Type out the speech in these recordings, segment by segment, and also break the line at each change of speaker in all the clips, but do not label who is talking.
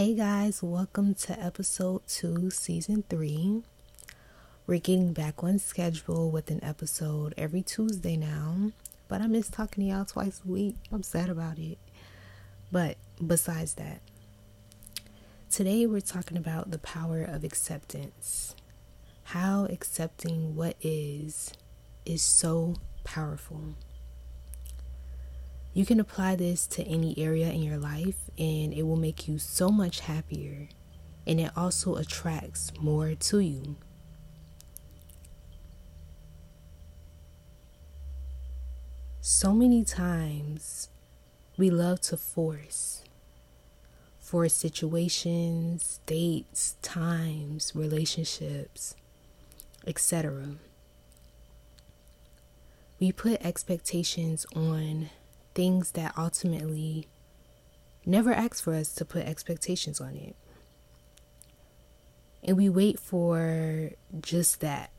Hey guys, welcome to episode 2, season 3. We're getting back on schedule with an episode every Tuesday now, but I miss talking to y'all twice a week. I'm sad about it. But besides that, today we're talking about the power of acceptance. How accepting what is is so powerful. You can apply this to any area in your life and it will make you so much happier. And it also attracts more to you. So many times we love to force. Force situations, dates, times, relationships, etc. We put expectations on things that ultimately never ask for us to put expectations on it. And we wait for just that.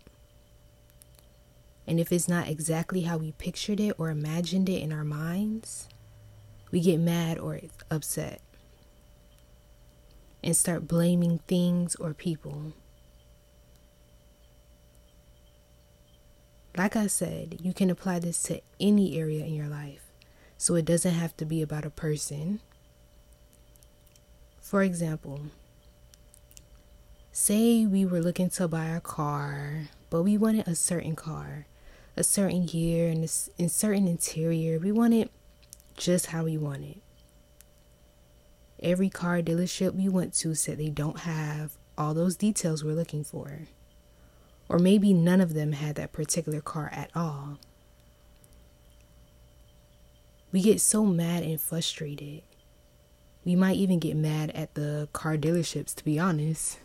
And if it's not exactly how we pictured it or imagined it in our minds, we get mad or upset and start blaming things or people. Like I said, you can apply this to any area in your life. So it doesn't have to be about a person. For example, say we were looking to buy a car, but we wanted a certain car, a certain year, and a, certain interior. We wanted just how we wanted. Every car dealership we went to said they don't have all those details we're looking for. Or maybe none of them had that particular car at all. We get so mad and frustrated. We might even get mad at the car dealerships, to be honest.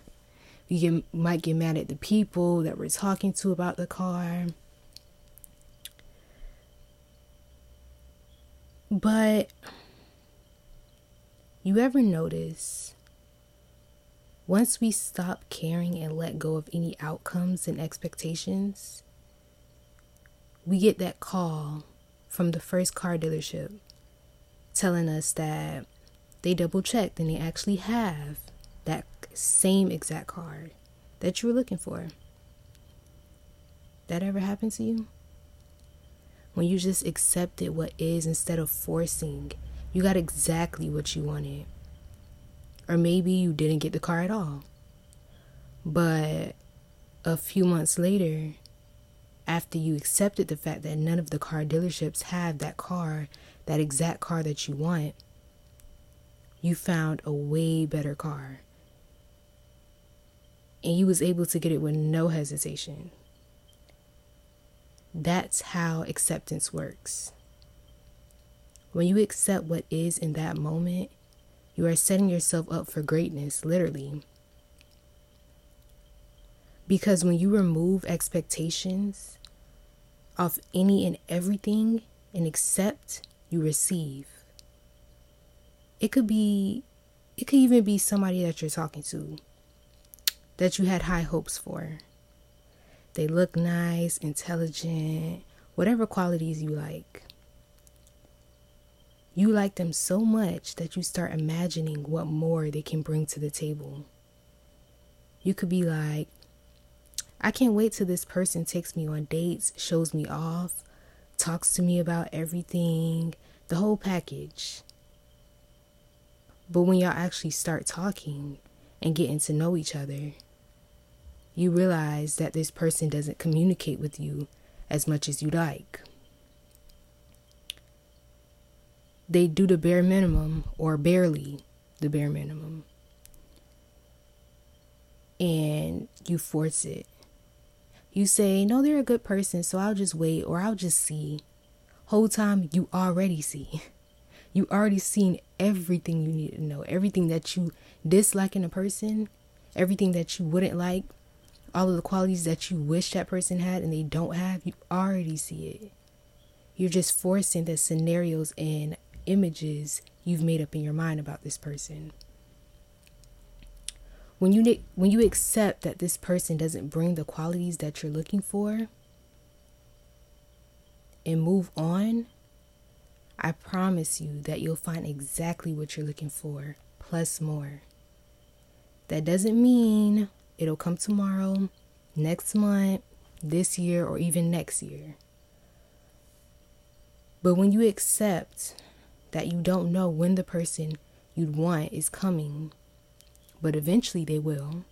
We get, might get mad at the people that we're talking to about the car. But you ever notice once we stop caring and let go of any outcomes and expectations, we get that call from the first car dealership telling us that they double checked and they actually have that same exact car that you were looking for. That ever happened to you? When you just accepted what is instead of forcing, you got exactly what you wanted. Or maybe you didn't get the car at all. But a few months later, after you accepted the fact that none of the car dealerships have that car, that exact car that you want, you found a way better car. And you was able to get it with no hesitation. That's how acceptance works. When you accept what is in that moment, you are setting yourself up for greatness, literally. Because when you remove expectations of any and everything and accept, you receive. It could be, it could even be somebody that you're talking to that you had high hopes for. They look nice, intelligent, whatever qualities you like. You like them so much that you start imagining what more they can bring to the table. You could be like, I can't wait till this person takes me on dates, shows me off, talks to me about everything, the whole package. But when y'all actually start talking and getting to know each other, you realize that this person doesn't communicate with you as much as you'd like. They do the bare minimum or barely the bare minimum. And you force it you say, no, they're a good person, so I'll just wait or I'll just see. Whole time you already see. You already seen everything you need to know, everything that you dislike in a person, everything that you wouldn't like, all of the qualities that you wish that person had and they don't have, you already see it. You're just forcing the scenarios and images you've made up in your mind about this person when you when you accept that this person doesn't bring the qualities that you're looking for and move on i promise you that you'll find exactly what you're looking for plus more That doesn't mean it'll come tomorrow, next month, this year, or even next year. But when you accept that you don't know when the person you'd want is coming, but eventually they will,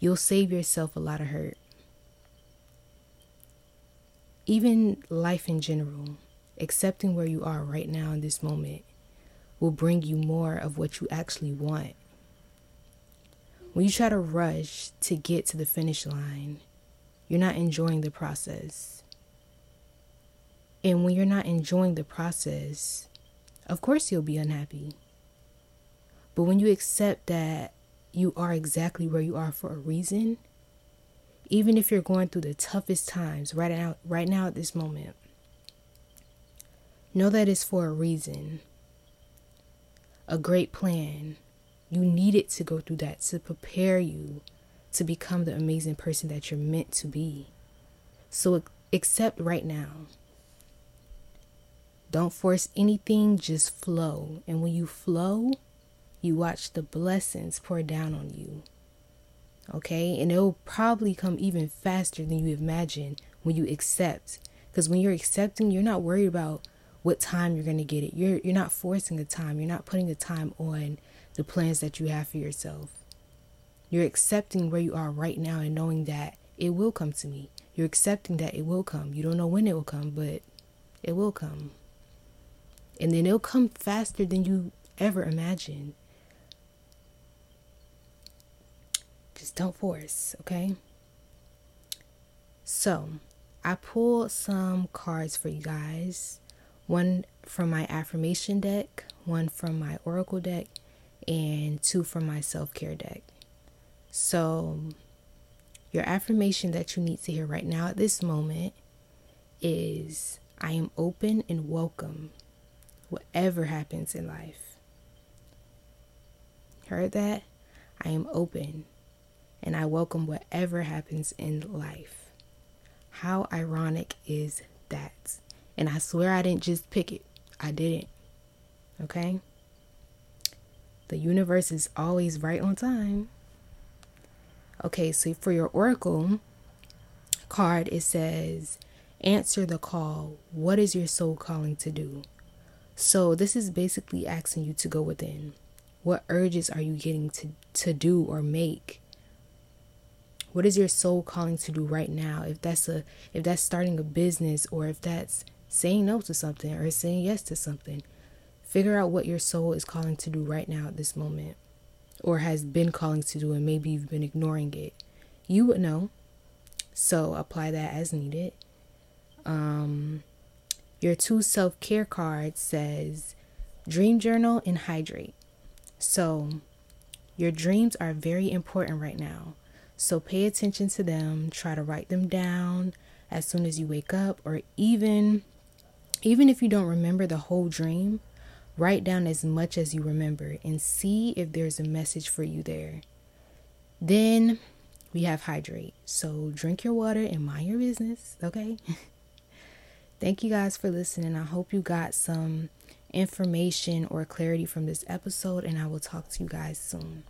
you'll save yourself a lot of hurt. Even life in general, accepting where you are right now in this moment will bring you more of what you actually want. When you try to rush to get to the finish line, you're not enjoying the process. And when you're not enjoying the process, of course you'll be unhappy. But when you accept that you are exactly where you are for a reason, even if you're going through the toughest times right now right now at this moment, know that it's for a reason. A great plan. You needed to go through that to prepare you to become the amazing person that you're meant to be. So accept right now. Don't force anything, just flow. And when you flow, you watch the blessings pour down on you. Okay? And it'll probably come even faster than you imagine when you accept. Because when you're accepting, you're not worried about what time you're going to get it. You're you're not forcing a time. You're not putting a time on the plans that you have for yourself. You're accepting where you are right now and knowing that it will come to me. You're accepting that it will come. You don't know when it will come, but it will come. And then it'll come faster than you ever imagined. Just don't force, okay? So, I pulled some cards for you guys one from my affirmation deck, one from my oracle deck, and two from my self care deck. So, your affirmation that you need to hear right now at this moment is I am open and welcome, whatever happens in life. Heard that? I am open and I welcome whatever happens in life. How ironic is that? And I swear I didn't just pick it, I didn't. Okay? The universe is always right on time. Okay, so for your oracle card, it says, Answer the call. What is your soul calling to do? So, this is basically asking you to go within. What urges are you getting to, to do or make? What is your soul calling to do right now? If that's a if that's starting a business or if that's saying no to something or saying yes to something, figure out what your soul is calling to do right now at this moment or has been calling to do and maybe you've been ignoring it. You would know. So apply that as needed. Um your two self-care cards says dream journal and hydrate. So your dreams are very important right now. So pay attention to them, try to write them down as soon as you wake up or even even if you don't remember the whole dream, write down as much as you remember and see if there's a message for you there. Then we have hydrate. So drink your water and mind your business, okay? Thank you guys for listening. I hope you got some information or clarity from this episode, and I will talk to you guys soon.